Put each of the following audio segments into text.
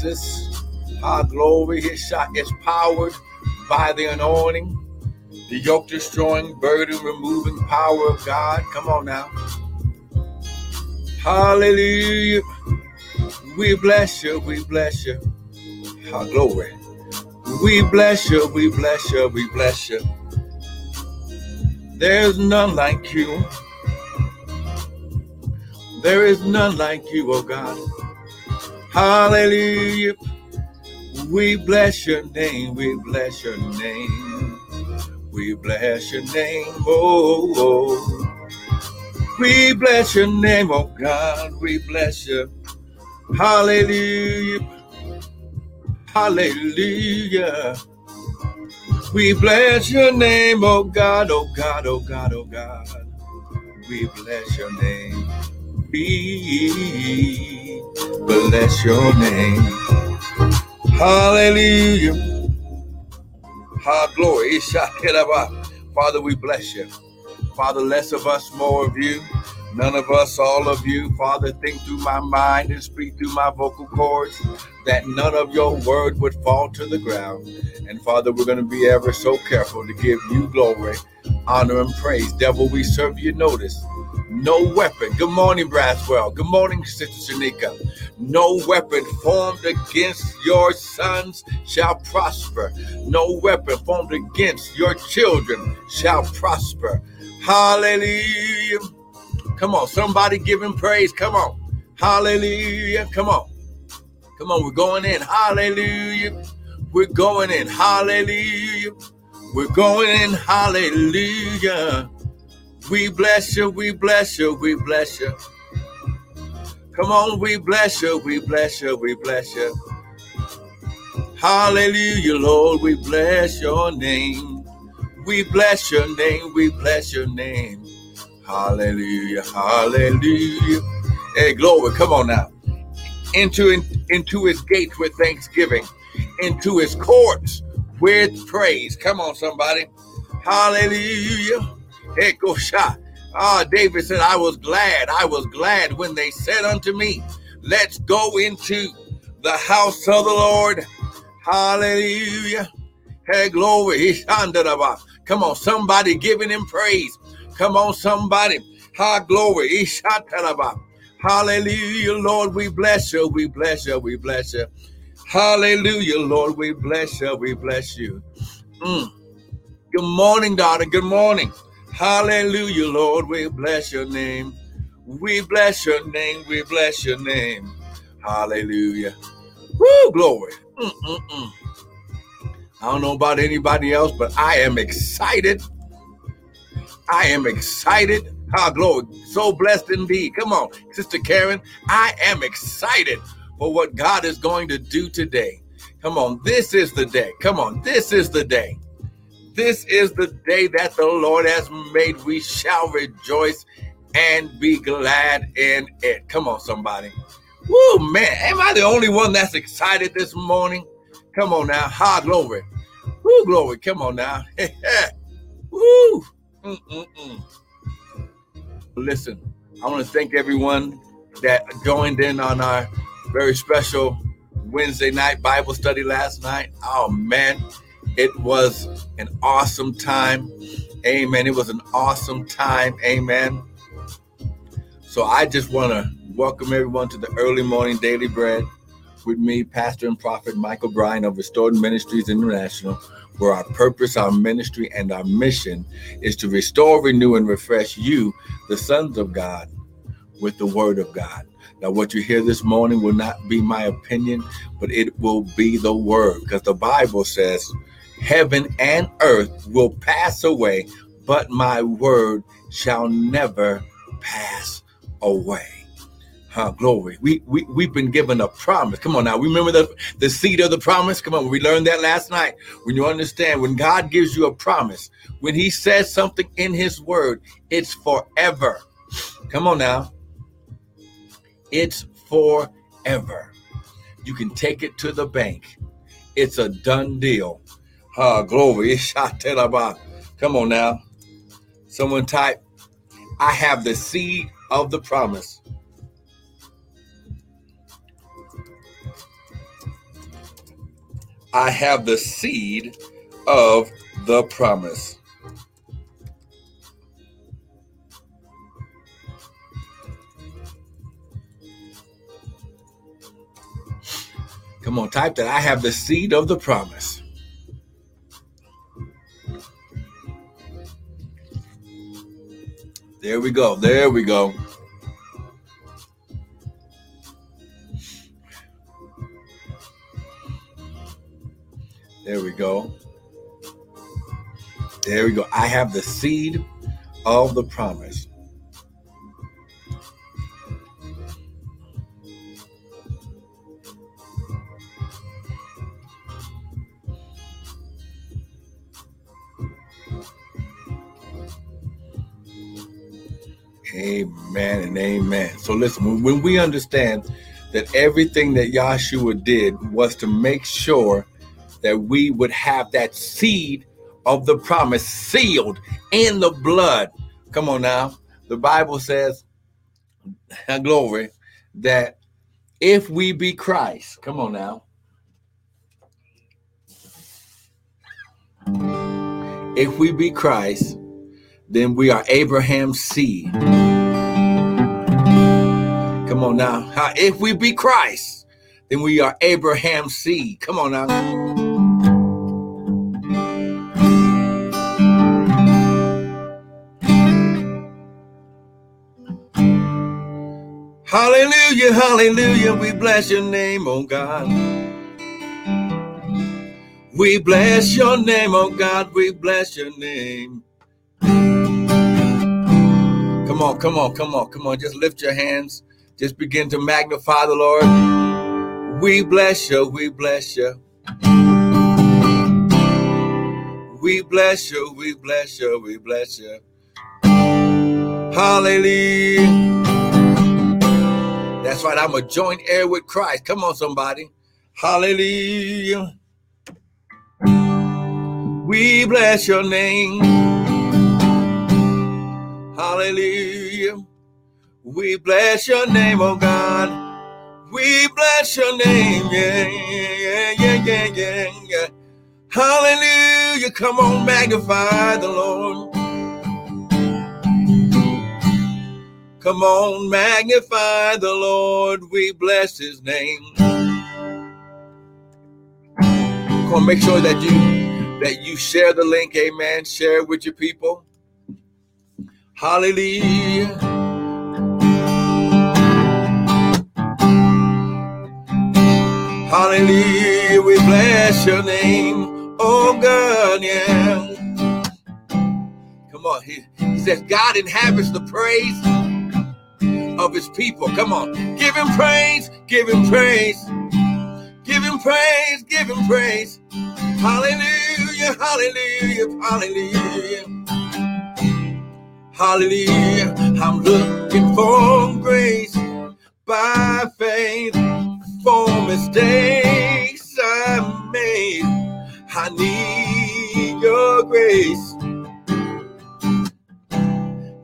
Jesus. Our glory, his shot is powered by the anointing, the yoke destroying, burden removing power of God. Come on now. Hallelujah. We bless you, we bless you. Our glory. We bless you, we bless you, we bless you. There's none like you. There is none like you, oh God. Hallelujah. We bless your name. We bless your name. We bless your name. Oh, oh. We bless your name, oh God. We bless you. Hallelujah. Hallelujah. We bless your name, oh God, oh God, oh God, oh God. We bless your name. We bless your name. Hallelujah. Ha glory. Father, we bless you. Father, less of us, more of you. None of us, all of you. Father, think through my mind and speak through my vocal cords that none of your word would fall to the ground. And Father, we're going to be ever so careful to give you glory, honor, and praise. Devil, we serve you notice. No weapon. Good morning, Braswell. Good morning, Sister Shanika. No weapon formed against your sons shall prosper. No weapon formed against your children shall prosper. Hallelujah. Come on, somebody give him praise. Come on. Hallelujah. Come on. Come on, we're going in. Hallelujah. We're going in. Hallelujah. We're going in. Hallelujah. We bless you. We bless you. We bless you. Come on, we bless you. We bless you. We bless you. Hallelujah, Lord. We bless your name. We bless your name. We bless your name. Hallelujah. Hallelujah. Hey, glory. Come on now. Into, in, into his gates with thanksgiving, into his courts with praise. Come on, somebody. Hallelujah. Go shot. Ah, David said, I was glad. I was glad when they said unto me, Let's go into the house of the Lord. Hallelujah. Hey, glory. Come on, somebody giving him praise. Come on, somebody. Ha, glory. Hallelujah, Lord. We bless you. We bless you. We bless you. Hallelujah, Lord. We bless you. We bless you. Mm. Good morning, daughter. Good morning. Hallelujah, Lord. We bless your name. We bless your name. We bless your name. Hallelujah. Woo, glory. Mm-mm-mm. I don't know about anybody else, but I am excited. I am excited. Ah, glory. So blessed indeed. Come on, Sister Karen. I am excited for what God is going to do today. Come on, this is the day. Come on, this is the day. This is the day that the Lord has made. We shall rejoice and be glad in it. Come on, somebody. Woo, man. Am I the only one that's excited this morning? Come on now. Ha, glory. Woo, glory. Come on now. Woo. Mm-mm-mm. Listen, I want to thank everyone that joined in on our very special Wednesday night Bible study last night. Oh, man. It was an awesome time. Amen. It was an awesome time. Amen. So I just want to welcome everyone to the early morning daily bread with me, Pastor and Prophet Michael Bryan of Restored Ministries International, where our purpose, our ministry, and our mission is to restore, renew, and refresh you, the sons of God, with the word of God. Now, what you hear this morning will not be my opinion, but it will be the word, because the Bible says, Heaven and earth will pass away, but my word shall never pass away. Huh, glory. We, we, we've been given a promise. Come on now. Remember the, the seed of the promise? Come on. We learned that last night. When you understand, when God gives you a promise, when he says something in his word, it's forever. Come on now. It's forever. You can take it to the bank. It's a done deal. Ah, glory. Come on now. Someone type, I have the seed of the promise. I have the seed of the promise. Come on, type that. I have the seed of the promise. There we go. There we go. There we go. There we go. I have the seed of the promise. So listen, when we understand that everything that Yahshua did was to make sure that we would have that seed of the promise sealed in the blood. Come on now. The Bible says, glory, that if we be Christ, come on now. If we be Christ, then we are Abraham's seed. Come on now. If we be Christ, then we are Abraham's seed. Come on now. Hallelujah, hallelujah. We bless your name, oh God. We bless your name, oh God. We bless your name. Come on, come on, come on, come on. Just lift your hands. Just begin to magnify the Lord. We bless you, we bless you. We bless you, we bless you, we bless you. Hallelujah. That's right. I'm a joint heir with Christ. Come on, somebody. Hallelujah. We bless your name. Hallelujah. We bless your name, oh God. We bless your name. Yeah, yeah, yeah, yeah, yeah. Hallelujah. Come on, magnify the Lord. Come on, magnify the Lord. We bless his name. Come on, make sure that you that you share the link, amen. Share it with your people. Hallelujah. Hallelujah. We bless your name. Oh God, yeah. Come on. He, he says, God inhabits the praise of his people. Come on. Give him praise, give him praise. Give him praise, give him praise. Hallelujah, hallelujah, hallelujah. Hallelujah. I'm looking for grace by faith for mistakes I made. I need your grace.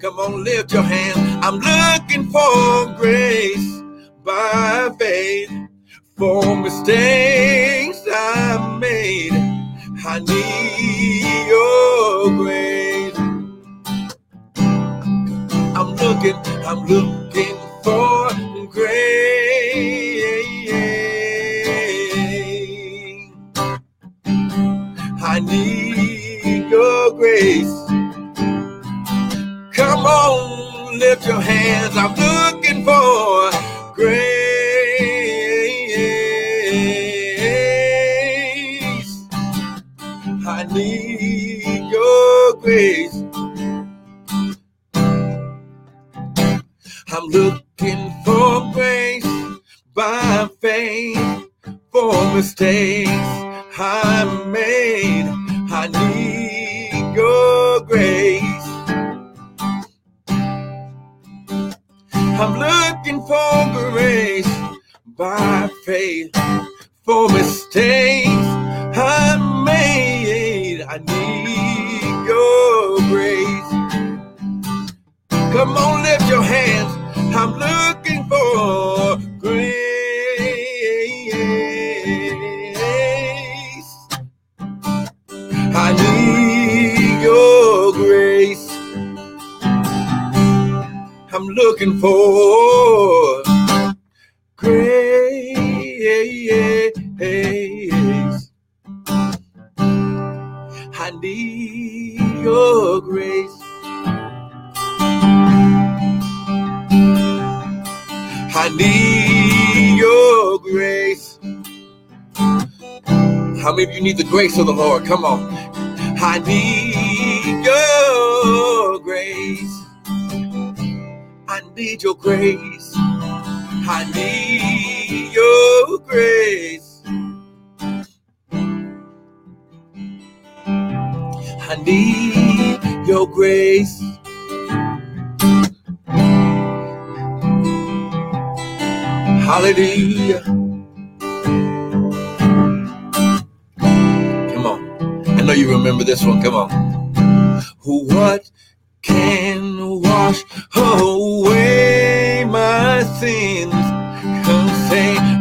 Come on, lift your hand. I'm looking for grace by faith for mistakes I made. I need your grace. I'm looking, I'm looking for grace. I need your grace. I need your grace. How many of you need the grace of the Lord? Come on. I need your grace. I need your grace. I need your grace. I need your grace. Hallelujah. Come on. I know you remember this one. Come on. What can wash away my sins? Come say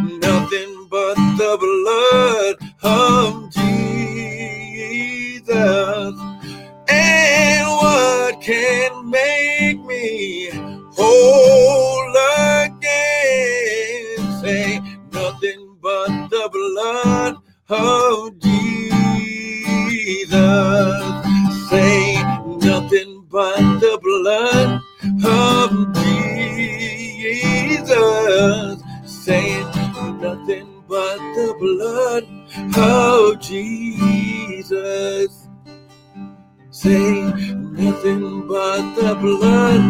the blood of Jesus. And what can make me whole again? Say nothing but the blood of Jesus. Of Jesus. Say nothing but the blood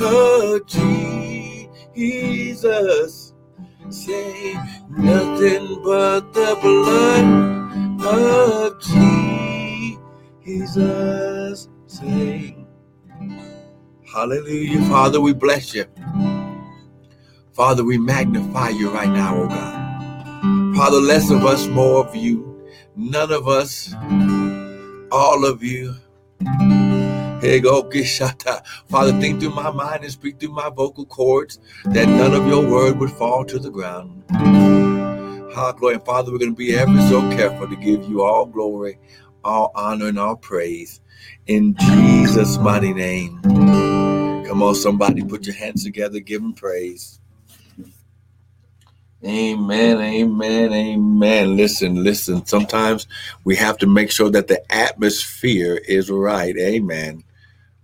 of Jesus. Say nothing but the blood of Jesus. Say Hallelujah. Father, we bless you. Father, we magnify you right now, oh God. Father, less of us, more of you. None of us, all of you. Father, think through my mind and speak through my vocal cords that none of your word would fall to the ground. Hallelujah. glory. Father, we're going to be ever so careful to give you all glory, all honor, and all praise. In Jesus' mighty name. Come on, somebody, put your hands together, give him praise. Amen, amen, amen. Listen, listen. Sometimes we have to make sure that the atmosphere is right. Amen.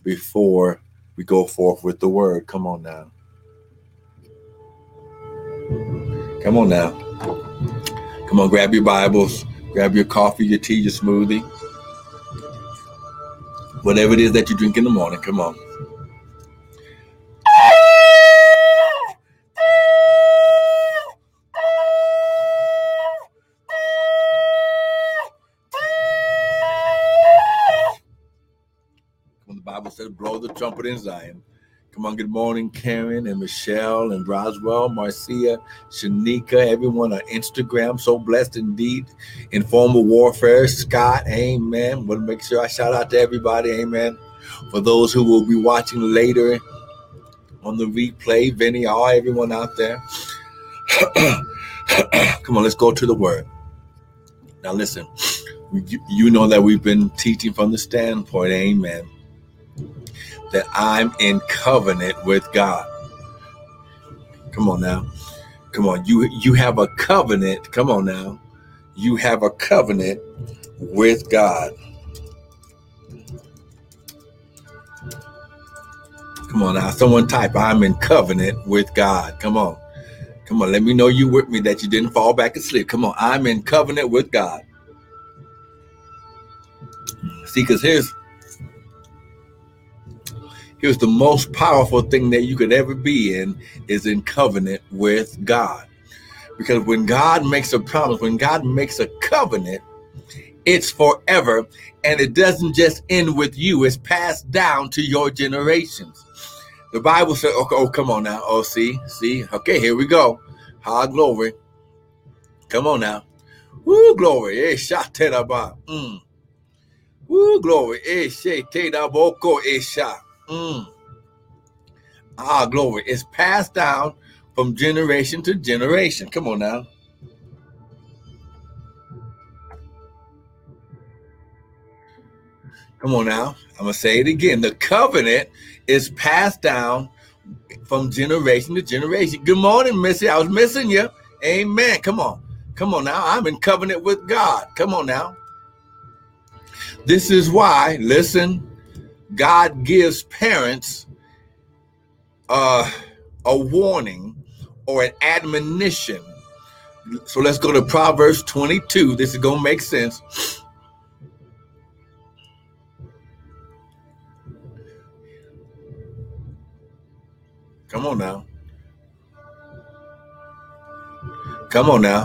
Before we go forth with the word. Come on now. Come on now. Come on, grab your Bibles, grab your coffee, your tea, your smoothie, whatever it is that you drink in the morning. Come on. Blow the trumpet in Zion. Come on, good morning, Karen and Michelle and Roswell, Marcia, Shanika, everyone on Instagram. So blessed indeed. Informal warfare, Scott, amen. Want to make sure I shout out to everybody, amen. For those who will be watching later on the replay, Vinny, all everyone out there. Come on, let's go to the word. Now, listen, you, you know that we've been teaching from the standpoint, amen that I'm in covenant with God. Come on now. Come on. You you have a covenant. Come on now. You have a covenant with God. Come on now. Someone type I'm in covenant with God. Come on. Come on. Let me know you with me that you didn't fall back asleep. Come on. I'm in covenant with God. See, because here's here's the most powerful thing that you could ever be in is in covenant with God. Because when God makes a promise, when God makes a covenant, it's forever and it doesn't just end with you, it's passed down to your generations. The Bible says, oh, come on now. Oh, see, see. Okay, here we go. High glory. Come on now. Woo, glory. Eh, mm. Woo, glory. Eh, eh, Mm. Ah, glory. It's passed down from generation to generation. Come on now. Come on now. I'm going to say it again. The covenant is passed down from generation to generation. Good morning, Missy. I was missing you. Amen. Come on. Come on now. I'm in covenant with God. Come on now. This is why, listen, God gives parents uh, a warning or an admonition. So let's go to Proverbs 22. This is going to make sense. Come on now. Come on now.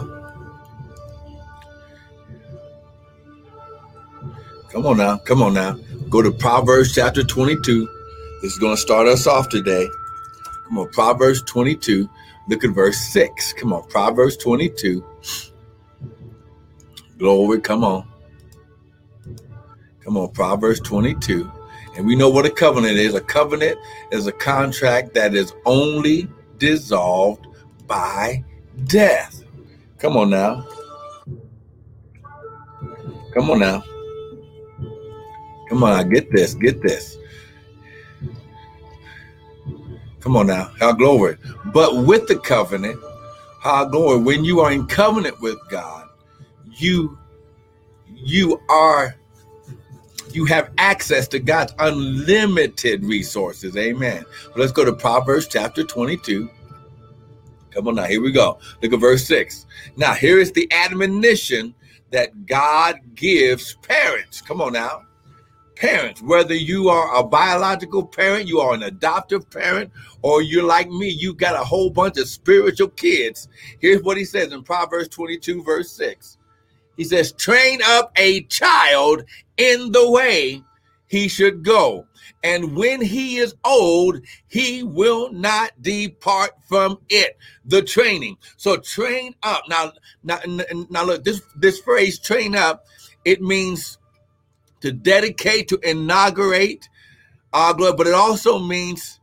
Come on now. Come on now. Go to Proverbs chapter 22. This is going to start us off today. Come on, Proverbs 22. Look at verse 6. Come on, Proverbs 22. Glory, come on. Come on, Proverbs 22. And we know what a covenant is. A covenant is a contract that is only dissolved by death. Come on now. Come on now. Come on, I get this, get this. Come on now, how glory. But with the covenant, how glory, when you are in covenant with God, you you are you have access to God's unlimited resources. Amen. let's go to Proverbs chapter 22. Come on now, here we go. Look at verse 6. Now, here is the admonition that God gives parents. Come on now. Parents, whether you are a biological parent, you are an adoptive parent, or you're like me, you got a whole bunch of spiritual kids. Here's what he says in Proverbs 22, verse 6. He says, train up a child in the way he should go. And when he is old, he will not depart from it. The training. So train up. Now, now, now look, this, this phrase train up, it means to dedicate, to inaugurate uh, our glory, but it also means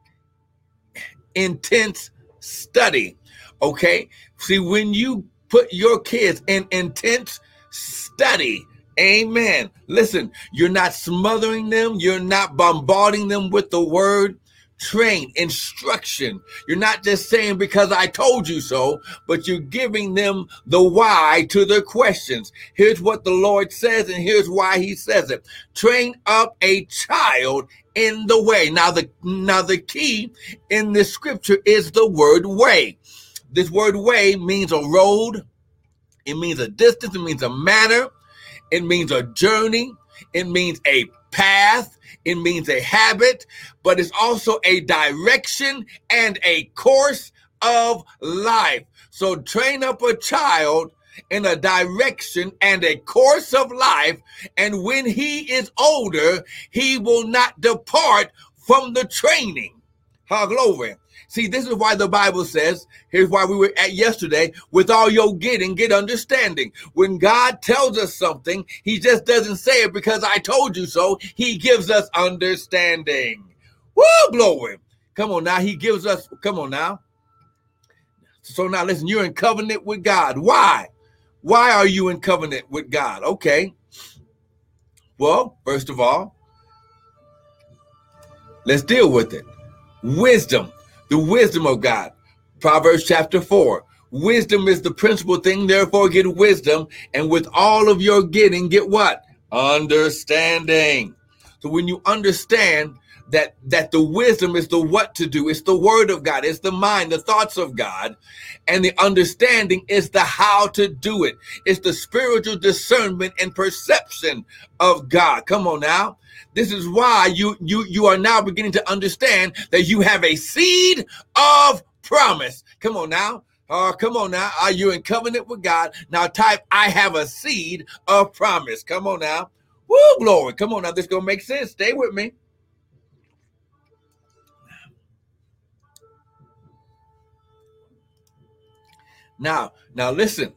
intense study. Okay. See, when you put your kids in intense study. Amen. Listen, you're not smothering them, you're not bombarding them with the word. Train, instruction. You're not just saying because I told you so, but you're giving them the why to their questions. Here's what the Lord says, and here's why He says it. Train up a child in the way. Now the now the key in this scripture is the word way. This word way means a road, it means a distance, it means a manner, it means a journey, it means a path, it means a habit, but it's also a direction and a course of life. So train up a child in a direction and a course of life, and when he is older, he will not depart from the training. How glory. See, this is why the Bible says, here's why we were at yesterday, with all your getting, get understanding. When God tells us something, he just doesn't say it because I told you so. He gives us understanding. Woo, glory. Come on now. He gives us, come on now. So now listen, you're in covenant with God. Why? Why are you in covenant with God? Okay. Well, first of all, let's deal with it. Wisdom the wisdom of God. Proverbs chapter 4. Wisdom is the principal thing, therefore get wisdom. And with all of your getting, get what? Understanding. So when you understand that that the wisdom is the what to do, it's the word of God, it's the mind, the thoughts of God, and the understanding is the how to do it. It's the spiritual discernment and perception of God. Come on now. This is why you you you are now beginning to understand that you have a seed of promise. Come on now. Oh, come on now. Are you in covenant with God? Now type I have a seed of promise. Come on now. Woo, glory. Come on now. This gonna make sense. Stay with me. Now, now listen.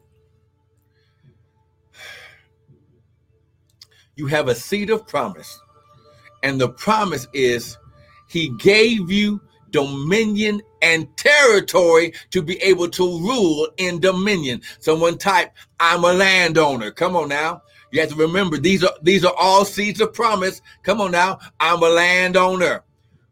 You have a seed of promise. And the promise is he gave you dominion and territory to be able to rule in dominion. Someone type, I'm a landowner. Come on now. You have to remember these are these are all seeds of promise. Come on now. I'm a landowner.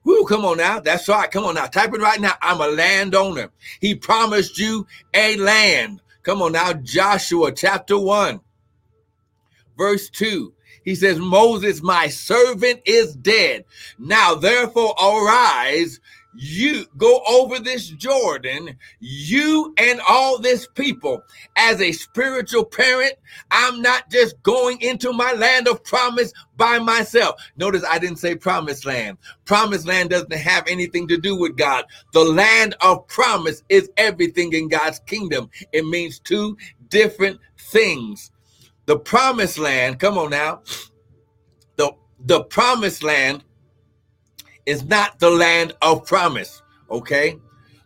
Whoo, come on now. That's right. Come on now. Type it right now. I'm a landowner. He promised you a land. Come on now. Joshua chapter 1, verse 2. He says, Moses, my servant, is dead. Now therefore arise, you go over this Jordan, you and all this people. As a spiritual parent, I'm not just going into my land of promise by myself. Notice I didn't say promised land. Promised land doesn't have anything to do with God. The land of promise is everything in God's kingdom. It means two different things. The promised land, come on now. The the promised land is not the land of promise. Okay.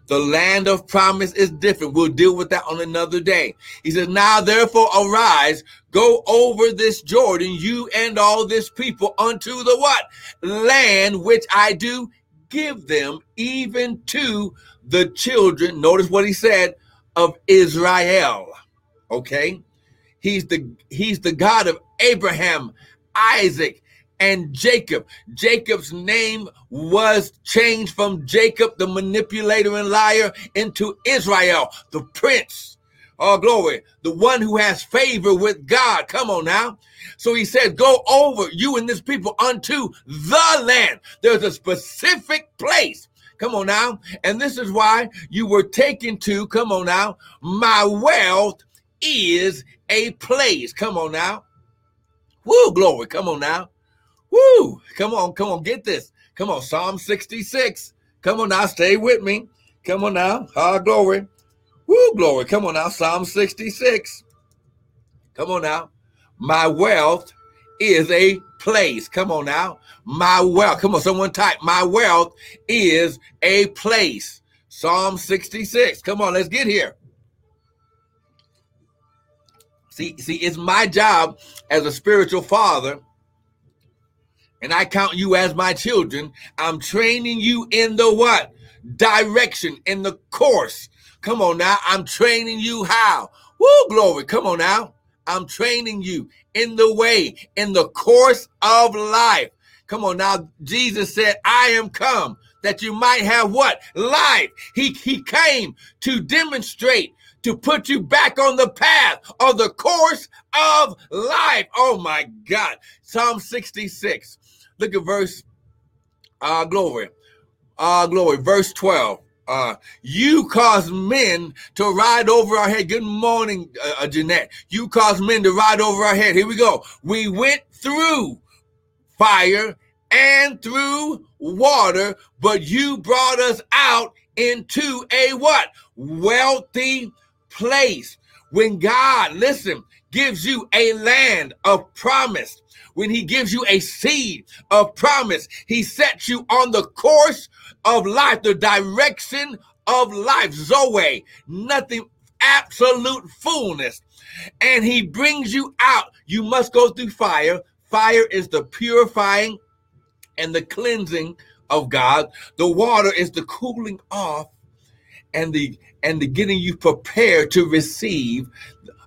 The land of promise is different. We'll deal with that on another day. He says, Now therefore arise, go over this Jordan, you and all this people, unto the what? Land which I do give them, even to the children. Notice what he said of Israel. Okay. He's the he's the God of Abraham, Isaac, and Jacob. Jacob's name was changed from Jacob, the manipulator and liar, into Israel, the prince. Oh, glory. The one who has favor with God. Come on now. So he said, Go over, you and this people, unto the land. There's a specific place. Come on now. And this is why you were taken to, come on now, my wealth is a place. Come on now. Woo, glory. Come on now. Woo! Come on, come on, get this. Come on, Psalm 66. Come on now, stay with me. Come on now. Ah, glory. Woo, glory. Come on now, Psalm 66. Come on now. My wealth is a place. Come on now. My wealth. Come on, someone type. My wealth is a place. Psalm 66. Come on, let's get here. See, see, it's my job as a spiritual father and I count you as my children, I'm training you in the what? Direction, in the course. Come on now. I'm training you how? Woo, glory. Come on now. I'm training you in the way, in the course of life. Come on now. Jesus said, I am come that you might have what? Life. He, he came to demonstrate, to put you back on the path of the course of life. Oh my God. Psalm 66. Look at verse uh glory. Uh glory. Verse 12. Uh, you cause men to ride over our head. Good morning, uh, uh, Jeanette. You cause men to ride over our head. Here we go. We went through fire and through water, but you brought us out into a what? Wealthy place. When God, listen, gives you a land of promise, when he gives you a seed of promise, he sets you on the course of life, the direction of life, Zoe, nothing, absolute fullness. And he brings you out. You must go through fire. Fire is the purifying and the cleansing of God. The water is the cooling off and the and the getting you prepared to receive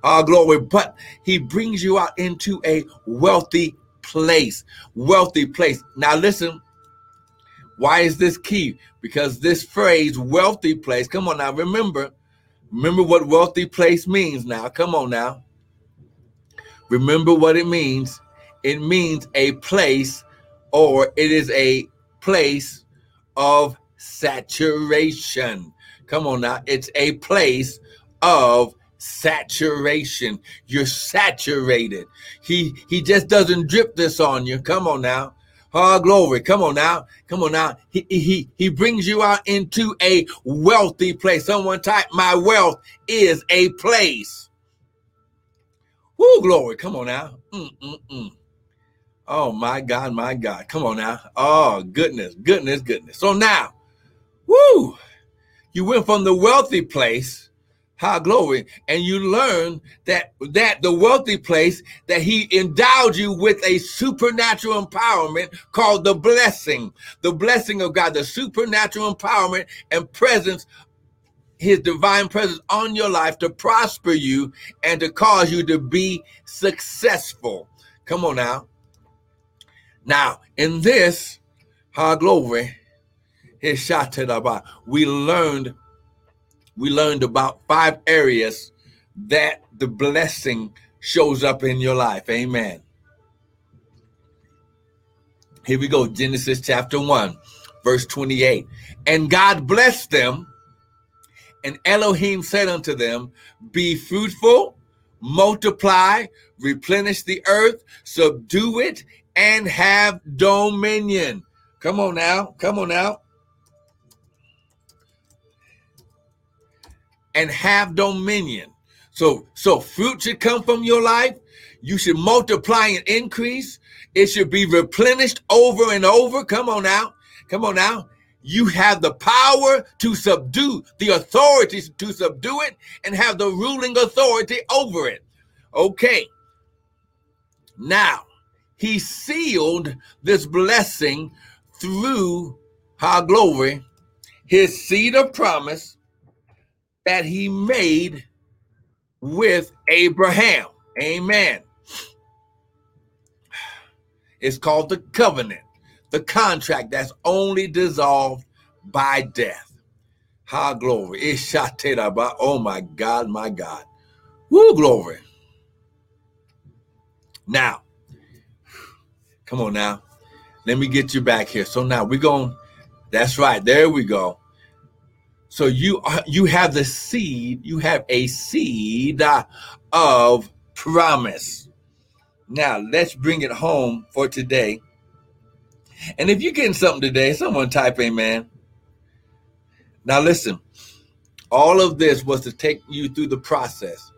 our glory. But he brings you out into a wealthy place, wealthy place. Now, listen, why is this key? Because this phrase, wealthy place, come on now, remember, remember what wealthy place means now. Come on now. Remember what it means. It means a place or it is a place of saturation. Come on now. It's a place of saturation. You're saturated. He he just doesn't drip this on you. Come on now. Oh, glory. Come on now. Come on now. He, he, he brings you out into a wealthy place. Someone type, my wealth is a place. Woo, glory. Come on now. Mm-mm-mm. Oh, my God, my God. Come on now. Oh, goodness, goodness, goodness. So now, woo, you went from the wealthy place High glory. And you learn that that the wealthy place that he endowed you with a supernatural empowerment called the blessing, the blessing of God, the supernatural empowerment and presence his divine presence on your life to prosper you and to cause you to be successful. Come on now. Now, in this, high glory, his shaitanaba, We learned we learned about five areas that the blessing shows up in your life. Amen. Here we go. Genesis chapter 1, verse 28. And God blessed them, and Elohim said unto them, Be fruitful, multiply, replenish the earth, subdue it, and have dominion. Come on now. Come on now. And have dominion. So, so fruit should come from your life. You should multiply and increase. It should be replenished over and over. Come on now. Come on now. You have the power to subdue the authorities to subdue it and have the ruling authority over it. Okay. Now, he sealed this blessing through our glory, his seed of promise that he made with Abraham. Amen. It's called the covenant, the contract that's only dissolved by death. High glory. Oh my God, my God. Woo, glory. Now, come on now. Let me get you back here. So now we're going, that's right. There we go. So you uh, you have the seed, you have a seed of promise. Now let's bring it home for today. And if you're getting something today, someone type amen. Now listen, all of this was to take you through the process.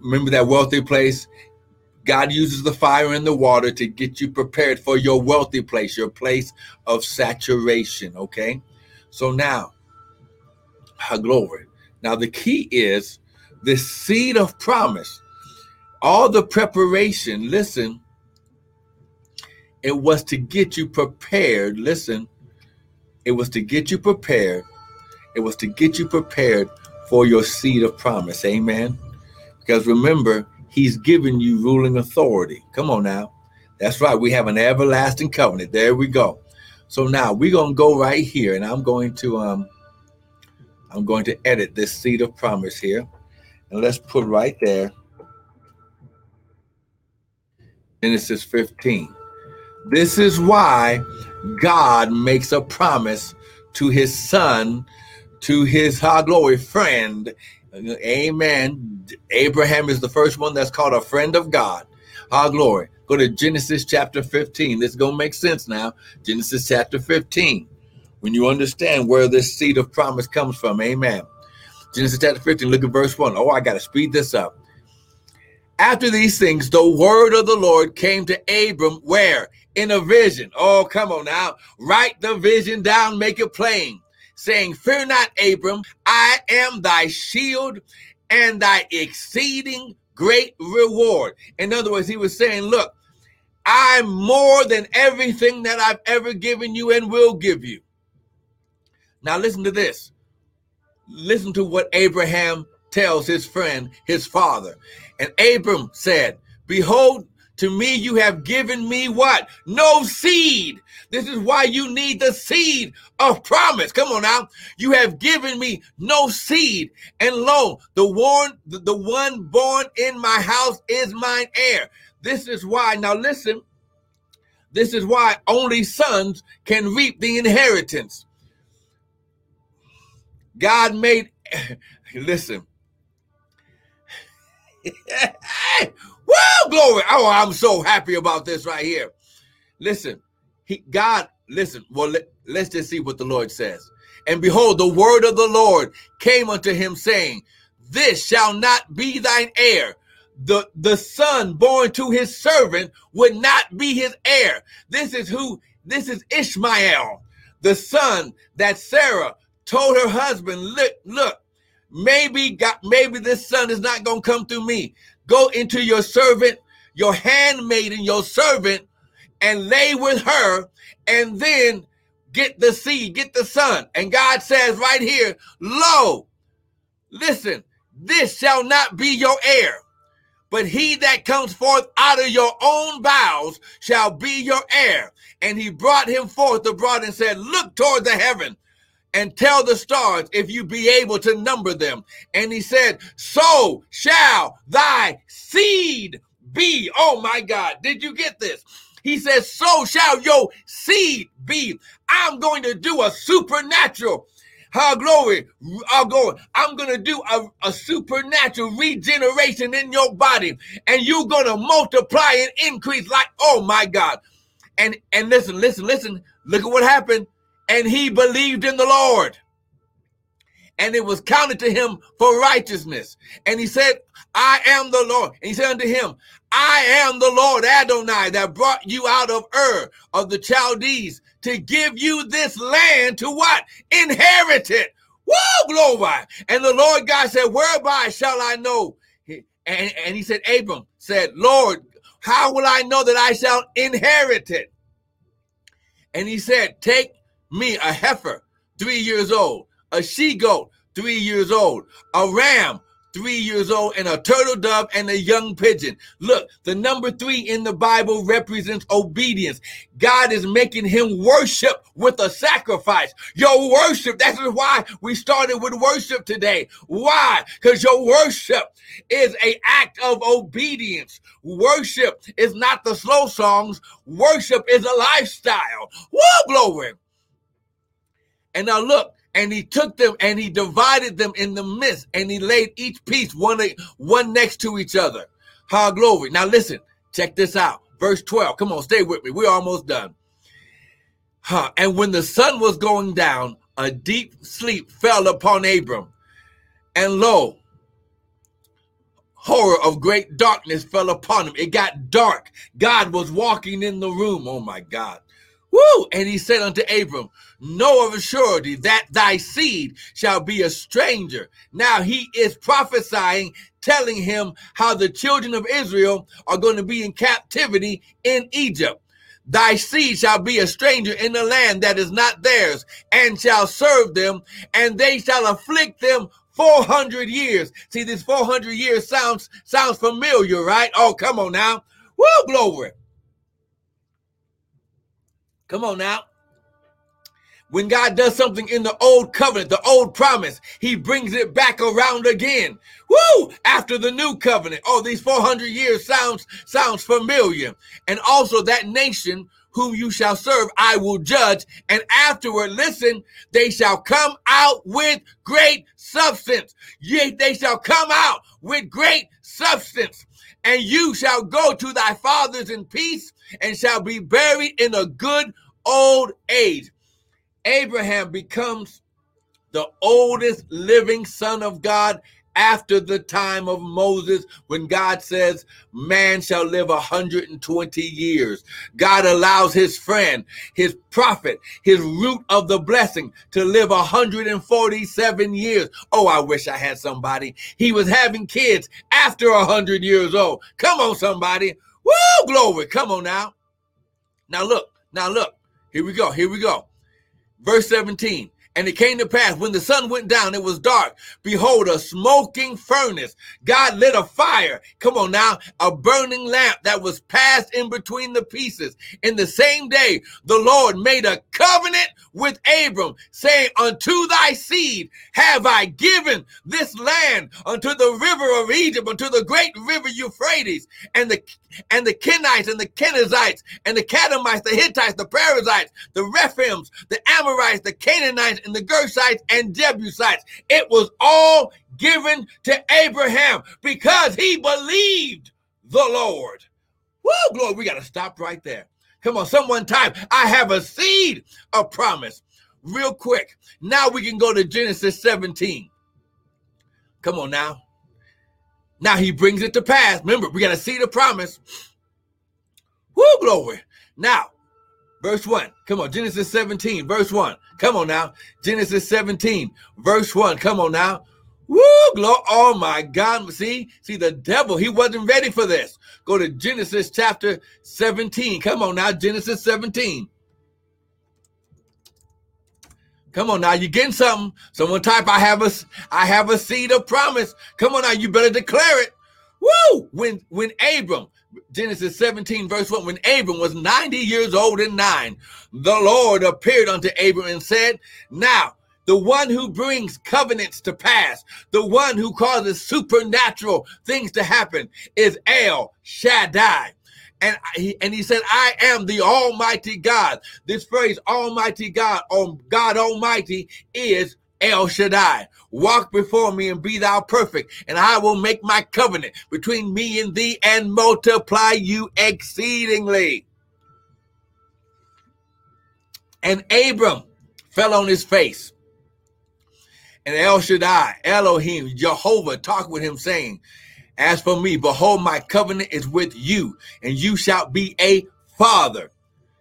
Remember that wealthy place? God uses the fire and the water to get you prepared for your wealthy place, your place of saturation. Okay. So now glory. Now, the key is the seed of promise. All the preparation, listen, it was to get you prepared. Listen, it was to get you prepared. It was to get you prepared for your seed of promise. Amen. Because remember, he's given you ruling authority. Come on now. That's right. We have an everlasting covenant. There we go. So now we're going to go right here and I'm going to um I'm going to edit this seed of promise here. And let's put right there Genesis 15. This is why God makes a promise to his son, to his high glory friend. Amen. Abraham is the first one that's called a friend of God. High glory. Go to Genesis chapter 15. This is going to make sense now. Genesis chapter 15 when you understand where this seed of promise comes from. Amen. Genesis chapter 15, look at verse 1. Oh, I got to speed this up. After these things, the word of the Lord came to Abram, where? In a vision. Oh, come on now. Write the vision down, make it plain, saying, Fear not, Abram, I am thy shield and thy exceeding great reward. In other words, he was saying, Look, I'm more than everything that I've ever given you and will give you. Now, listen to this. Listen to what Abraham tells his friend, his father. And Abram said, Behold, to me you have given me what? No seed. This is why you need the seed of promise. Come on now. You have given me no seed. And lo, the one, the one born in my house is mine heir. This is why, now listen, this is why only sons can reap the inheritance. God made, listen. Woo, glory. Oh, I'm so happy about this right here. Listen, he, God, listen, well, let, let's just see what the Lord says. And behold, the word of the Lord came unto him, saying, This shall not be thine heir. The, the son born to his servant would not be his heir. This is who, this is Ishmael, the son that Sarah told her husband, look, look, maybe God, maybe this son is not going to come through me. Go into your servant, your handmaiden, your servant, and lay with her, and then get the seed, get the son. And God says right here, lo, listen, this shall not be your heir, but he that comes forth out of your own bowels shall be your heir. And he brought him forth abroad and said, Look toward the heaven and tell the stars if you be able to number them. And he said, So shall thy seed be. Oh my God, did you get this? He says, So shall your seed be. I'm going to do a supernatural. How glory, I'll go. I'm gonna do a, a supernatural regeneration in your body, and you're gonna multiply and increase like oh my God. And and listen, listen, listen. Look at what happened. And he believed in the Lord and it was counted to him for righteousness. And he said, I am the Lord. And he said unto him, I am the Lord Adonai that brought you out of Ur of the Chaldees to give you this land to what? Inherit it. Whoa, glory. And the Lord God said, Whereby shall I know? And, and he said, Abram said, Lord, how will I know that I shall inherit it? And he said, Take me a heifer, three years old, a she goat, three years old, a ram, three years old, and a turtle dove and a young pigeon. Look, the number three in the Bible represents obedience. God is making him worship with a sacrifice. Your worship, that's why we started with worship today. Why? Because your worship is a act of obedience. Worship is not the slow songs. Worship is a lifestyle. Whoa, glory. And now look, and he took them and he divided them in the midst and he laid each piece one one next to each other. Ha glory. Now listen, check this out. Verse 12. Come on, stay with me. We're almost done. Huh. And when the sun was going down, a deep sleep fell upon Abram. And lo, horror of great darkness fell upon him. It got dark. God was walking in the room. Oh my God. Woo! And he said unto Abram, Know of a surety that thy seed shall be a stranger. Now he is prophesying, telling him how the children of Israel are going to be in captivity in Egypt. Thy seed shall be a stranger in the land that is not theirs, and shall serve them, and they shall afflict them 400 years. See, this 400 years sounds sounds familiar, right? Oh, come on now. Woo, glory. Come on now. When God does something in the old covenant, the old promise, he brings it back around again. Woo! After the new covenant. Oh, these 400 years sounds sounds familiar. And also that nation whom you shall serve, I will judge. And afterward, listen, they shall come out with great substance. Yea, they shall come out with great substance. And you shall go to thy fathers in peace and shall be buried in a good old age. Abraham becomes the oldest living son of God after the time of Moses when God says man shall live 120 years. God allows his friend, his prophet, his root of the blessing to live 147 years. Oh, I wish I had somebody. He was having kids after 100 years old. Come on, somebody. Woo, glory. Come on now. Now look, now look. Here we go. Here we go. Verse 17. And it came to pass when the sun went down, it was dark. Behold, a smoking furnace. God lit a fire. Come on now, a burning lamp that was passed in between the pieces. In the same day, the Lord made a covenant with Abram, saying, Unto thy seed have I given this land unto the river of Egypt, unto the great river Euphrates, and the and the Kenites and the Kenizzites and the Kadmonites, the Hittites, the Perizzites, the Rephaims, the Amorites, the Canaanites, and the Girgashites and Jebusites. It was all given to Abraham because he believed the Lord. Whoa, glory, we got to stop right there. Come on, someone type, I have a seed of promise. Real quick. Now we can go to Genesis 17. Come on now. Now he brings it to pass. Remember, we got to see the promise. Woo, glory. Now, verse 1. Come on, Genesis 17, verse 1. Come on now. Genesis 17, verse 1. Come on now. Woo, glory. Oh my God. See, see, the devil, he wasn't ready for this. Go to Genesis chapter 17. Come on now, Genesis 17. Come on now, you're getting something. Someone type, I have a I have a seed of promise. Come on now, you better declare it. Woo! When when Abram, Genesis 17, verse 1, when Abram was 90 years old and nine, the Lord appeared unto Abram and said, Now the one who brings covenants to pass, the one who causes supernatural things to happen is El Shaddai. And he, and he said, I am the Almighty God. This phrase, Almighty God, or God Almighty, is El Shaddai. Walk before me and be thou perfect, and I will make my covenant between me and thee and multiply you exceedingly. And Abram fell on his face. And El Shaddai, Elohim, Jehovah talked with him, saying, As for me, behold, my covenant is with you, and you shall be a father.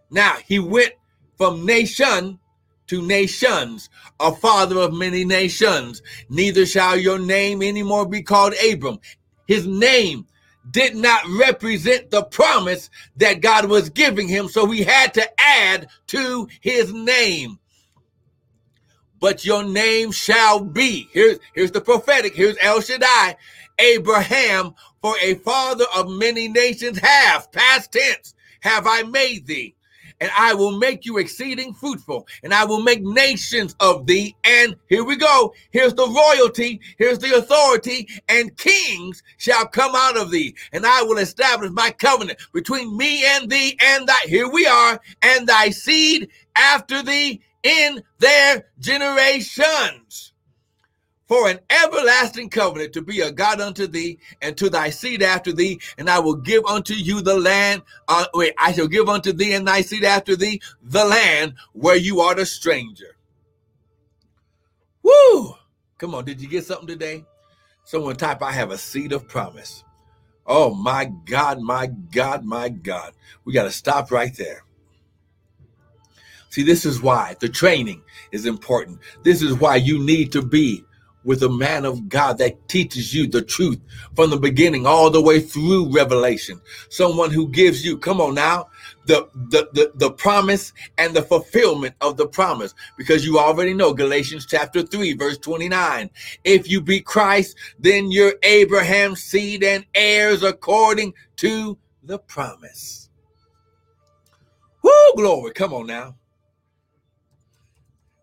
Now he went from nation to nations, a father of many nations. Neither shall your name anymore be called Abram. His name did not represent the promise that God was giving him, so he had to add to his name but your name shall be. Here's, here's the prophetic. Here's El Shaddai. Abraham, for a father of many nations have, past tense, have I made thee. And I will make you exceeding fruitful, and I will make nations of thee. And here we go. Here's the royalty, here's the authority, and kings shall come out of thee. And I will establish my covenant between me and thee, and thy, here we are, and thy seed after thee in their generations for an everlasting covenant to be a God unto thee and to thy seed after thee, and I will give unto you the land. Uh, wait, I shall give unto thee and thy seed after thee the land where you are the stranger. Woo! Come on, did you get something today? Someone type, I have a seed of promise. Oh my God, my God, my God. We got to stop right there. See, this is why the training is important. This is why you need to be with a man of God that teaches you the truth from the beginning all the way through revelation. Someone who gives you, come on now, the, the, the, the promise and the fulfillment of the promise. Because you already know Galatians chapter 3, verse 29. If you be Christ, then you're Abraham's seed and heirs according to the promise. Woo, glory. Come on now.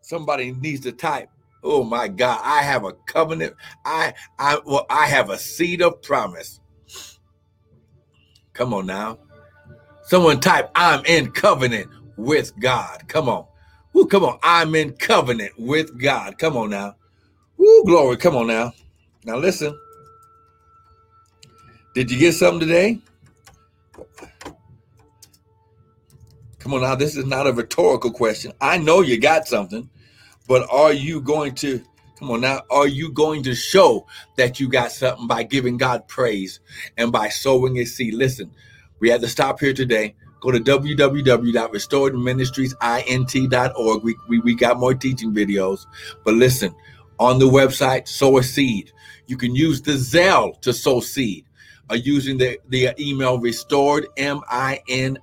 Somebody needs to type. Oh my God, I have a covenant. I I well, I have a seed of promise. Come on now. Someone type, I'm in covenant with God. Come on. Woo, come on. I'm in covenant with God. Come on now. Woo, glory. Come on now. Now listen. Did you get something today? Come on now. This is not a rhetorical question. I know you got something but are you going to come on now are you going to show that you got something by giving god praise and by sowing a seed? Listen we had to stop here today. Go to www.restoredministriesint.org we, we, we got more teaching videos. But listen on the website sow a seed. You can use the zelle to sow seed. Uh, using the, the email restored m-i-n-i-n-t-l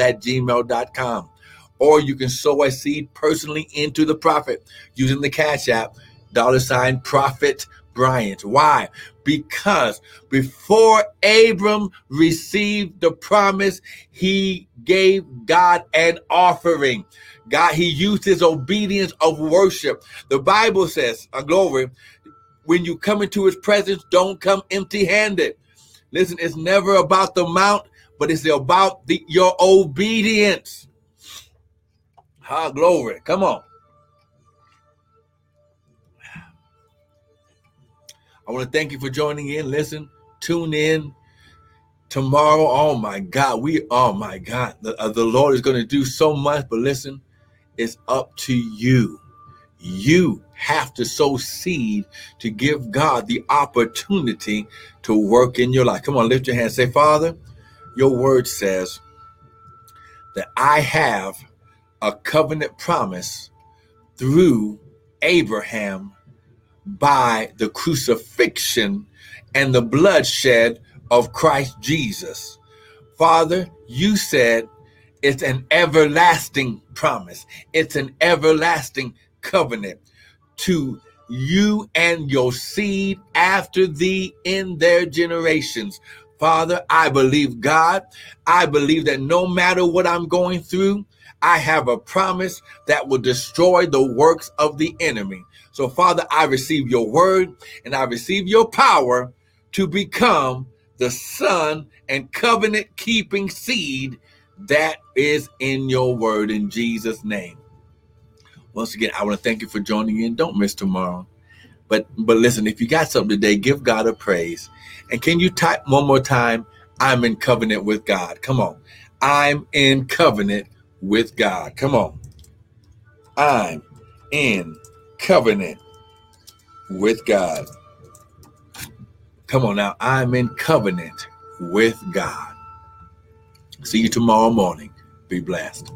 at gmail.com or you can sow a seed personally into the prophet using the Cash App, dollar sign Prophet Bryant. Why? Because before Abram received the promise, he gave God an offering. God, he used his obedience of worship. The Bible says, a glory, when you come into his presence, don't come empty handed. Listen, it's never about the mount, but it's about the, your obedience. Ha, glory. Come on. I want to thank you for joining in. Listen, tune in tomorrow. Oh my God, we, oh my God, the, uh, the Lord is going to do so much. But listen, it's up to you. You have to sow seed to give God the opportunity to work in your life. Come on, lift your hand. Say, Father, your word says that I have a covenant promise through Abraham by the crucifixion and the bloodshed of Christ Jesus. Father, you said it's an everlasting promise, it's an everlasting covenant to you and your seed after thee in their generations. Father, I believe God. I believe that no matter what I'm going through, I have a promise that will destroy the works of the enemy. So, Father, I receive your word and I receive your power to become the son and covenant keeping seed that is in your word in Jesus' name. Once again, I want to thank you for joining in. Don't miss tomorrow. But but listen, if you got something today, give God a praise. And can you type one more time? I'm in covenant with God. Come on. I'm in covenant with God. Come on. I'm in covenant with God. Come on now. I'm in covenant with God. See you tomorrow morning. Be blessed.